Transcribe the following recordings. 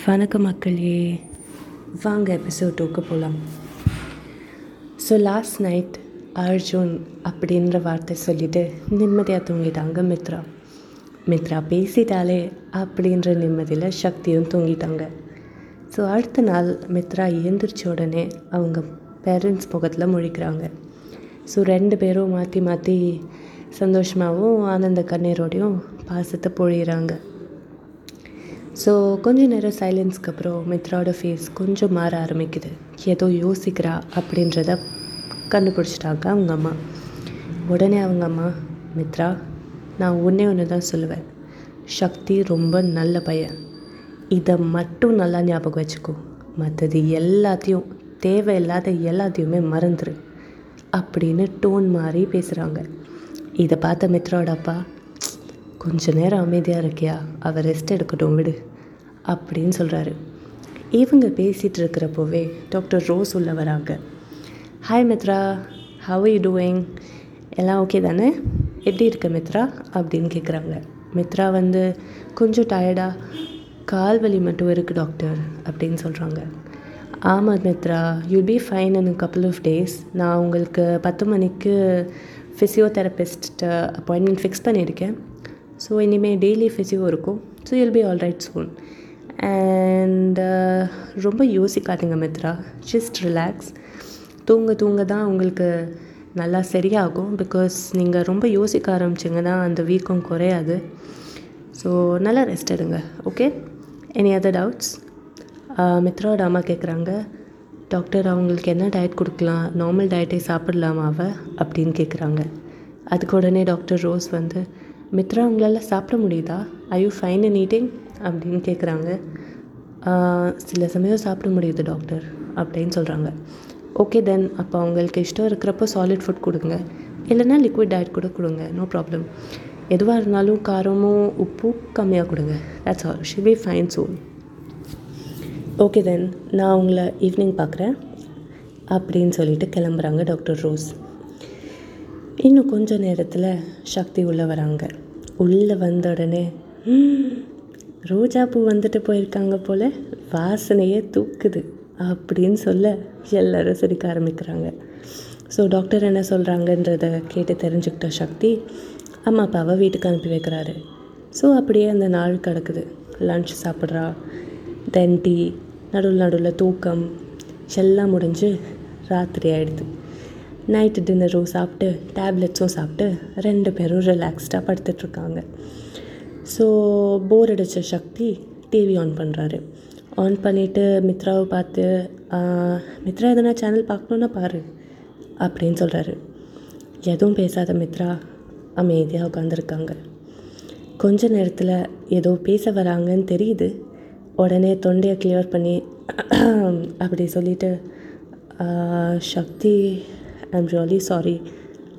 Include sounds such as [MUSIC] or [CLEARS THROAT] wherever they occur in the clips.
வணக்கம் மக்களே. வாங்க எபிசோட் டூக்கு போகலாம் ஸோ லாஸ்ட் நைட் அர்ஜுன் அப்படின்ற வார்த்தை சொல்லிவிட்டு நிம்மதியாக தூங்கிட்டாங்க மித்ரா. மித்ரா பேசிட்டாலே அப்படின்ற நிம்மதியில் சக்தியும் தூங்கிட்டாங்க. ஸோ அடுத்த நாள் மித்ரா எழுந்திரிச்ச உடனே அவங்க பேரண்ட்ஸ் முகத்தில் முழிக்கிறாங்க. ஸோ ரெண்டு பேரும் மாற்றி மாற்றி சந்தோஷமாகவும் ஆனந்த கண்ணீரோடையும் பாசத்தை பொழிகிறாங்க ஸோ கொஞ்ச நேரம் சைலன்ஸ்க்கு அப்புறம் மித்ராவோட ஃபேஸ் கொஞ்சம் மாற ஆரம்பிக்குது. ஏதோ யோசிக்கிறா அப்படின்றத கண்டுபிடிச்சிட்டாங்க அவங்க அம்மா. உடனே அவங்க அம்மா மித்ரா நான் ஒன்றே ஒன்று தான் சொல்லுவேன். சக்தி ரொம்ப நல்ல பையன். இதை மட்டும் நல்லா ஞாபகம் வச்சுக்கோ. மற்றது எல்லாத்தையும் தேவையில்லாத எல்லாத்தையுமே மறந்துரு. அப்படின்னு டோன் மாறி பேசுகிறாங்க இதை பார்த்த மித்ராவோட அப்பா கொஞ்ச நேரம் அமைதியாக இருக்கியா? அவள் ரெஸ்ட் எடுக்கட்டும் விடு அப்படின்னு சொல்கிறாரு இவங்க பேசிகிட்டு இருக்கிறப்போவே டாக்டர் ரோஸ் உள்ள வராங்க. Hi Mithra how you doing எல்லாம் ஓகே தானே? எப்படி இருக்க மித்ரா? அப்படின்னு கேட்குறாங்க மித்ரா வந்து கொஞ்சம் டயர்டாக கால் வலி மட்டும் இருக்குது டாக்டர் அப்படின்னு சொல்கிறாங்க ஆமாம் Mithra you'll be fine in couple of days நான் உங்களுக்கு பத்து மணிக்கு ஃபிசியோதெரபிஸ்ட்டு அப்பாயின்மெண்ட் ஃபிக்ஸ் பண்ணியிருக்கேன். ஸோ இனிமேல் டெய்லி ஃபிசியோ இருக்கும். So you'll be all right soon and ரொம்ப யோசிக்காதீங்க மித்ரா. ஜஸ்ட் ரிலாக்ஸ் தூங்க தூங்க தான் உங்களுக்கு நல்லா சரியாகும். பிகாஸ் நீங்கள் ரொம்ப யோசிக்க ஆரம்பிச்சிங்கன்னா அந்த வீக்கம் குறையாது. ஸோ நல்லா ரெஸ்ட் எடுங்க. ஓகே எனி அதர் டவுட்ஸ் மித்ராவோட அம்மா கேட்குறாங்க டாக்டர் அவங்களுக்கு என்ன டயட் கொடுக்கலாம்? நார்மல் டயட்டே சாப்பிடலாமா அவ? அப்படின்னு கேட்குறாங்க அதுக்கு உடனே டாக்டர் ரோஸ் வந்து மித்ரா உங்களால் சாப்பிட முடியுதா? I you fine and eating அப்படின்னு கேட்குறாங்க சில சமயம் சாப்பிட முடியுது டாக்டர் அப்படின்னு சொல்கிறாங்க ஓகே தென் அப்போ அவங்களுக்கு இஷ்டம் இருக்கிறப்போ சாலிட் ஃபுட் கொடுங்க. இல்லைன்னா லிக்விட் டயட் கூட கொடுங்க நோ ப்ராப்ளம் எதுவாக இருந்தாலும் காரமும் உப்பும் கம்மியாக கொடுங்க. That's all she be fine soon okay then நான் உங்களை ஈவினிங் பார்க்குறேன் அப்படின்னு சொல்லிட்டு கிளம்புறாங்க டாக்டர் ரோஸ். இன்னும் கொஞ்ச நேரத்தில் சக்தி உள்ளே வராங்க. உள்ளே வந்த உடனே ரோஜா பூ வந்துட்டு போயிருக்காங்க போல் வாசனையே தூக்குது அப்படின்னு சொல்ல எல்லோரும் சிரிக்க ஆரம்பிக்கிறாங்க. ஸோ டாக்டர் என்ன சொல்கிறாங்கன்றத கேட்டு தெரிஞ்சுக்கிட்ட சக்தி அம்மா அப்பாவை வீட்டுக்கு அனுப்பி வைக்கிறாரு. ஸோ அப்படியே அந்த நாள் கிடக்குது. லன்ச் சாப்பிட்றா. தென் டீ நடுவில் நடுவில் தூக்கம் எல்லாம் முடிஞ்சு ராத்திரி ஆகிடுது நைட்டு டின்னரும் சாப்பிட்டு டேப்லெட்ஸும் சாப்பிட்டு ரெண்டு பேரும் ரிலாக்ஸ்டாக படுத்துட்ருக்காங்க ஸோ போர் அடித்த சக்தி டிவி ஆன் பண்ணுறாரு ஆன் பண்ணிவிட்டு மித்ராவை பார்த்து மித்ரா எதனா சேனல் பார்க்கணுன்னா பாரு அப்படின்னு சொல்கிறாரு எதுவும் பேசாத மித்ரா அமைதியாக உட்காந்துருக்காங்க கொஞ்ச நேரத்தில் ஏதோ பேச வராங்கன்னு தெரியுது. உடனே தொண்டையை கிளியர் பண்ணி [CLEARS THROAT] அப்படி சொல்லிவிட்டு சக்தி ஐம் ரியலி சாரி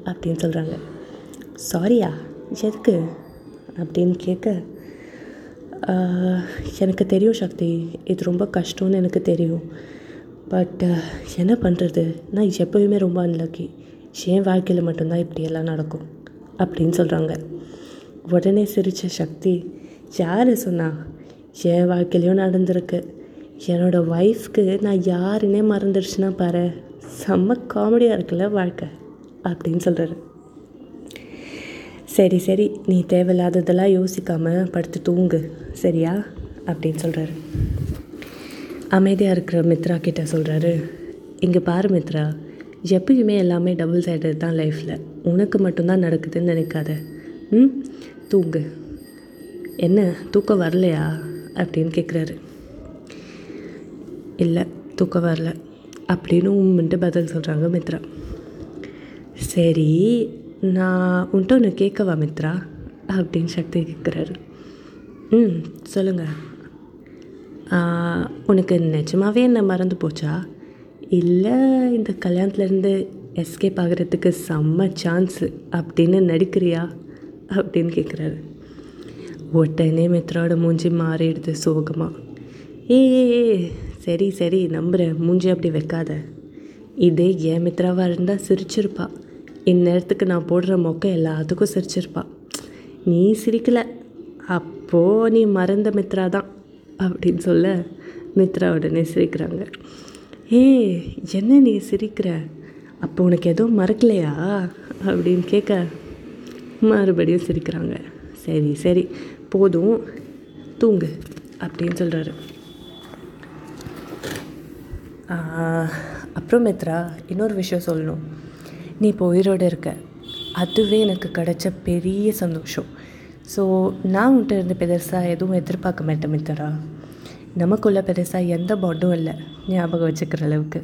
அப்படின்னு சொல்கிறாங்க சாரியா எதுக்கு? அப்படின்னு கேட்க எனக்கு தெரியும் சக்தி. இது ரொம்ப கஷ்டம்னு எனக்கு தெரியும். பட் என்ன பண்ணுறது நான் எப்போயுமே ரொம்ப அன்லக்கி என் வாழ்க்கையில் மட்டும்தான் இப்படியெல்லாம் நடக்கும். அப்படின்னு சொல்கிறாங்க உடனே சிரித்த சக்தி யார் சொன்னா? என் வாழ்க்கையிலையும் நடந்திருக்கு. என்னோடய ஒய்ஃப்க்கு நான் யாருன்னே மறந்துடுச்சுன்னா பாரு. செம்ம காமெடியாக இருக்குல்ல வாழ்க்கை அப்படின்னு சொல்கிறாரு சரி சரி நீ தேவையில்லாததெல்லாம் யோசிக்காமல் படுத்து தூங்கு சரியா? அப்படின்னு சொல்கிறாரு அமைதியாக இருக்கிற மித்ரா கிட்ட சொல்கிறாரு இங்கே பாரு மித்ரா எப்பயுமே எல்லாமே டபுள் சைடட் தான் லைஃப்பில் உனக்கு மட்டும்தான் நடக்குதுன்னு நினைக்காத. ம் தூங்கு. என்ன தூக்கம் வரலையா? அப்படின்னு கேட்குறாரு இல்லை தூக்கம் வரல. அப்படின்னு உம்மின்ட்டு பதில் சொல்கிறாங்க மித்ரா. சரி நான் உன்ட்ட ஒன்று கேட்கவா மித்ரா? அப்படின்னு சக்தி கேட்குறாரு ம் சொல்லுங்கள் உனக்கு நிஜமாகவே என்ன மறந்து போச்சா? இல்லை இந்த கல்யாணத்துலேருந்து எஸ்கேப் ஆகிறதுக்கு செம்ம சான்ஸு அப்படின்னு நடிக்கிறியா? அப்படின்னு கேட்குறாரு உடனே மித்ராவோட மூஞ்சி மாறிடுது சோகமாக ஏ சரி சரி நம்புகிறேன் மூஞ்சி அப்படி வைக்காத. இதே என் மித்ராவாக இருந்தால் சிரிச்சிருப்பா. இந்நேரத்துக்கு நான் போடுற மொக்க எல்லாத்துக்கும் சிரிச்சிருப்பா. நீ சிரிக்கலை. அப்போது நீ மறந்த மித்ரா தான் அப்படின்னு சொல்ல மித்ரா உடனே சிரிக்கிறாங்க. ஏ என்ன நீ சிரிக்கிற? அப்போ உனக்கு எதுவும் மறக்கலையா? அப்படின்னு கேட்க மறுபடியும் சிரிக்கிறாங்க. சரி சரி போதும். தூங்கு அப்படின்னு சொல்கிறாரு அப்புறம் மித்ரா இன்னொரு விஷயம் சொல்லணும். நீ இப்போ உயிரோடு இருக்க. அதுவே எனக்கு கிடைச்ச பெரிய சந்தோஷம். ஸோ நான் உன்ட்ட இருந்து பெருசாக எதுவும் எதிர்பார்க்க மாட்டேன் மித்ரா. நமக்குள்ளே பெருசாக எந்த பாண்டும் இல்லை ஞாபகம் வச்சுக்கிற அளவுக்கு.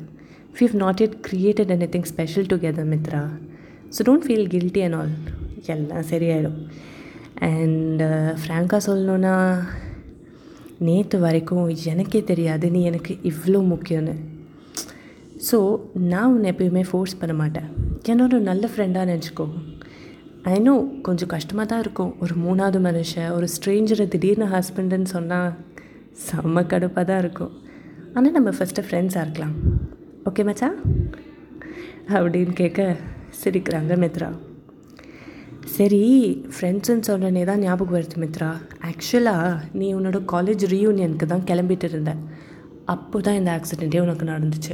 We have not yet created anything special together Mithra. So don't feel guilty and all எல்லாம் சரியாயிடும். அண்ட் ஃப்ராங்காக uh, சொல்லணுன்னா நேற்று வரைக்கும் எனக்கே தெரியாது நீ எனக்கு இவ்வளோ முக்கியம்னு. ஸோ நான் உன்னை எப்பயுமே ஃபோர்ஸ் பண்ண மாட்டேன். என்னோட நல்ல ஃப்ரெண்டாக நினச்சிக்கோ. ஐ நோ கொஞ்சம் கஷ்டமாக தான் இருக்கும். ஒரு மூணாவது மனுஷன் ஒரு ஸ்ட்ரேஞ்சரை திடீர்னு ஹஸ்பண்டுன்னு சொன்னால் செம்ம கடுப்பாக தான் இருக்கும். ஆனால் நம்ம ஃபஸ்ட்டு ஃப்ரெண்ட்ஸாக இருக்கலாம். ஓகே மச்சா? அப்படின்னு கேட்க சிரிக்கிறாங்க மித்ரா. சரி ஃப்ரெண்ட்ஸுன்னு சொன்னனே தான் ஞாபகம் வருது மித்ரா. ஆக்சுவலாக நீ உன்னோட காலேஜ் ரீயூனியனுக்கு தான் கிளம்பிட்டு இருந்த. அப்போ தான் இந்த ஆக்சிடெண்ட்டே உனக்கு நடந்துச்சு.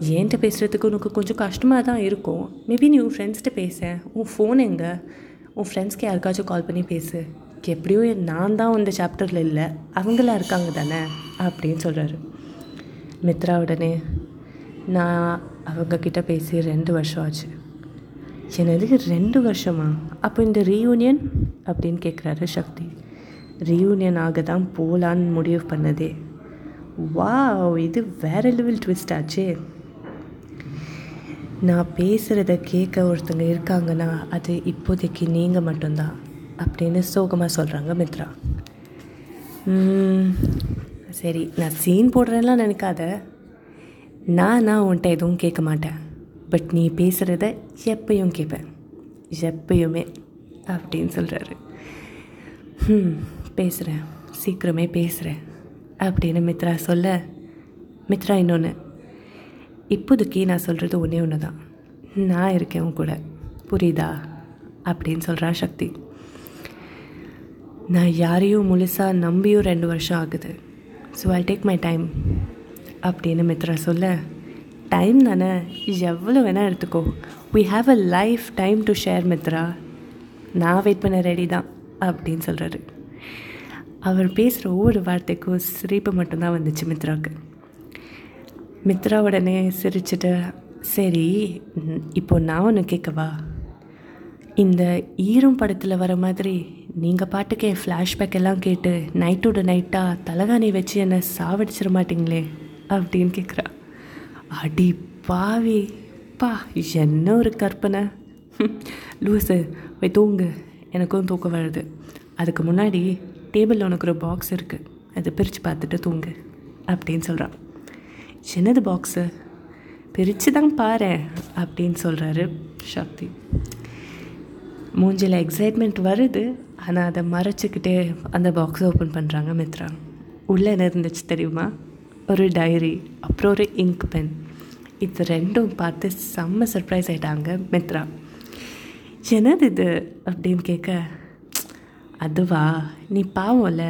ஏன்ட்ட பேசுகிறதுக்கு உனக்கு கொஞ்சம் கஷ்டமாக தான் இருக்கும். மேபி நீ உன் ஃப்ரெண்ட்ஸ்கிட்ட பேச. உன் ஃபோன் எங்கே? உன் ஃப்ரெண்ட்ஸ்க்கு யாருக்காச்சும் கால் பண்ணி பேசு. எப்படியும் நான் தான் இந்த சாப்டரில் இல்லை. அவங்களாம் இருக்காங்க தானே? அப்படின்னு சொல்கிறாரு மித்ரா உடனே நான் அவங்கக்கிட்ட பேசி ரெண்டு வருஷம் ஆச்சு. என்னது? ரெண்டு வருஷமா? அப்போ இந்த ரீயூனியன் அப்படின்னு கேட்குறாரு சக்தி. ரீயூனியன் ஆக தான் போகலான்னு முடிவு பண்ணதே. வா இது வேற லெவல் ட்விஸ்ட் ஆச்சே. நான் பேசுகிறத கேட்க ஒருத்தங்க இருக்காங்கன்னா அது இப்போதைக்கு நீங்கள் மட்டும்தான் அப்படின்னு சோகமாக சொல்கிறாங்க மித்ரா. சரி நான் சீன் போடுறேன்லாம் நினைக்காத. நான் நான் உன்ட்ட எதுவும் கேட்க மாட்டேன். பட் நீ பேசுகிறத எப்பயும் கேட்பேன். எப்பயுமே அப்படின்னு சொல்கிறாரு ம் பேசுகிறேன் சீக்கிரமே பேசுகிறேன் அப்படின்னு மித்ரா சொல்ல மித்ரா இன்னொன்று இப்போதைக்கு நான் சொல்கிறது ஒன்றே ஒன்று தான் நான் இருக்கேன் உன் கூட. புரியுதா? அப்படின்னு சொல்கிறா சக்தி. நான் யாரையும் முழுசாக நம்பியும் ரெண்டு வருஷம் ஆகுது. So I take my time அப்படின்னு மித்ரா சொல்ல டைம் தானே? எவ்வளோ வேணால் எடுத்துக்கோ. We have a lifetime to share Mithra. நான் வெயிட் பண்ண ரெடி தான் அப்படின்னு சொல்கிறாரு அவர் பேசுகிற ஒவ்வொரு வார்த்தைக்கும் சிரிப்பு மட்டும்தான் வந்துச்சு மித்ராவுக்கு. மித்ரா உடனே சிரிச்சிட்டு சரி இப்போ நான் ஒன்று கேட்கவா? இந்த ஈரும் படத்தில் வர மாதிரி நீங்கள் பாட்டுக்கு என் ஃப்ளாஷ்பேக் எல்லாம் கேட்டு நைட்டோட நைட்டாக தலகாணி வச்சு என்னை சாவடிச்சிட மாட்டிங்களே? அப்படின்னு கேட்குறா அடி பாவி பா என்ன ஒரு கற்பனை? லூசு போய் தூங்கு. எனக்கும் தூக்கம் வருது. அதுக்கு முன்னாடி டேபிளில் உனக்கு ஒரு பாக்ஸ் இருக்குது அதை பிரித்து பார்த்துட்டு தூங்கு அப்படின்னு சொல்கிறான் சின்னது பாக்ஸு பிரித்து தான் பாரு அப்படின்னு சொல்கிறாரு சக்தி. மூஞ்சில் எக்ஸைட்மெண்ட் வருது ஆனால் அதை மறைச்சிக்கிட்டே அந்த பாக்ஸை ஓப்பன் பண்ணுறாங்க மித்ரா. உள்ளே என்ன இருந்துச்சு தெரியுமா? ஒரு டைரி அப்புறம் ஒரு இங்க் பென் இது ரெண்டும் பார்த்து செம்ம சர்ப்ரைஸ் ஆகிட்டாங்க மித்ரா. என்னது இது? அப்படின்னு கேட்க அதுவா? நீ பாவம்ல.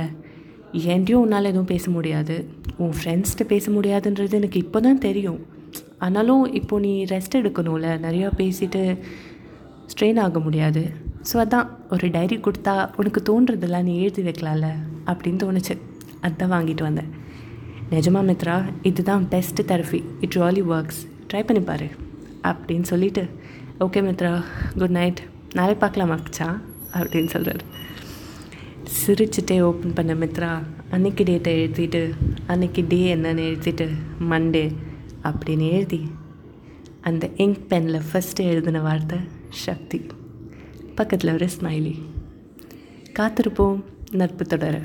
என்கிட்டயும் உன்னால் எதுவும் பேச முடியாது. உன் ஃப்ரெண்ட்ஸ்கிட்ட பேச முடியாதுன்றது எனக்கு இப்போ தான் தெரியும். ஆனாலும் இப்போ நீ ரெஸ்ட் எடுக்கணும்ல. நிறையா பேசிட்டு ஸ்ட்ரெயின் ஆக முடியாது. ஸோ அதான் ஒரு டைரி கொடுத்தா உனக்கு தோன்றதெல்லாம் நீ எழுதி வைக்கலாம்ல அப்படின்னு தோணுச்சு. அதான் வாங்கிட்டு வந்தேன். நிஜமா மித்ரா இதுதான் best therapy it really works try பண்ணி பாரு. அப்படின்னு சொல்லிட்டு ஓகே மித்ரா குட் நைட் நாளை பார்க்கலாம் மச்சா அப்படின்னு சொல்கிறாரு சிரிச்சுட்டே ஓப்பன் பண்ண மித்ரா அன்னைக்கு டேட்டை எழுதிட்டு அன்னைக்கு டே என்னன்னு எழுதிட்டு மண்டே அப்படின்னு எழுதி அந்த இங்க் பெனில் ஃபஸ்ட்டு எழுதின வார்த்தை சக்தி. பக்கத்தில் ஒரு ஸ்மைலி காத்திருப்போம் நட்பு தொடர.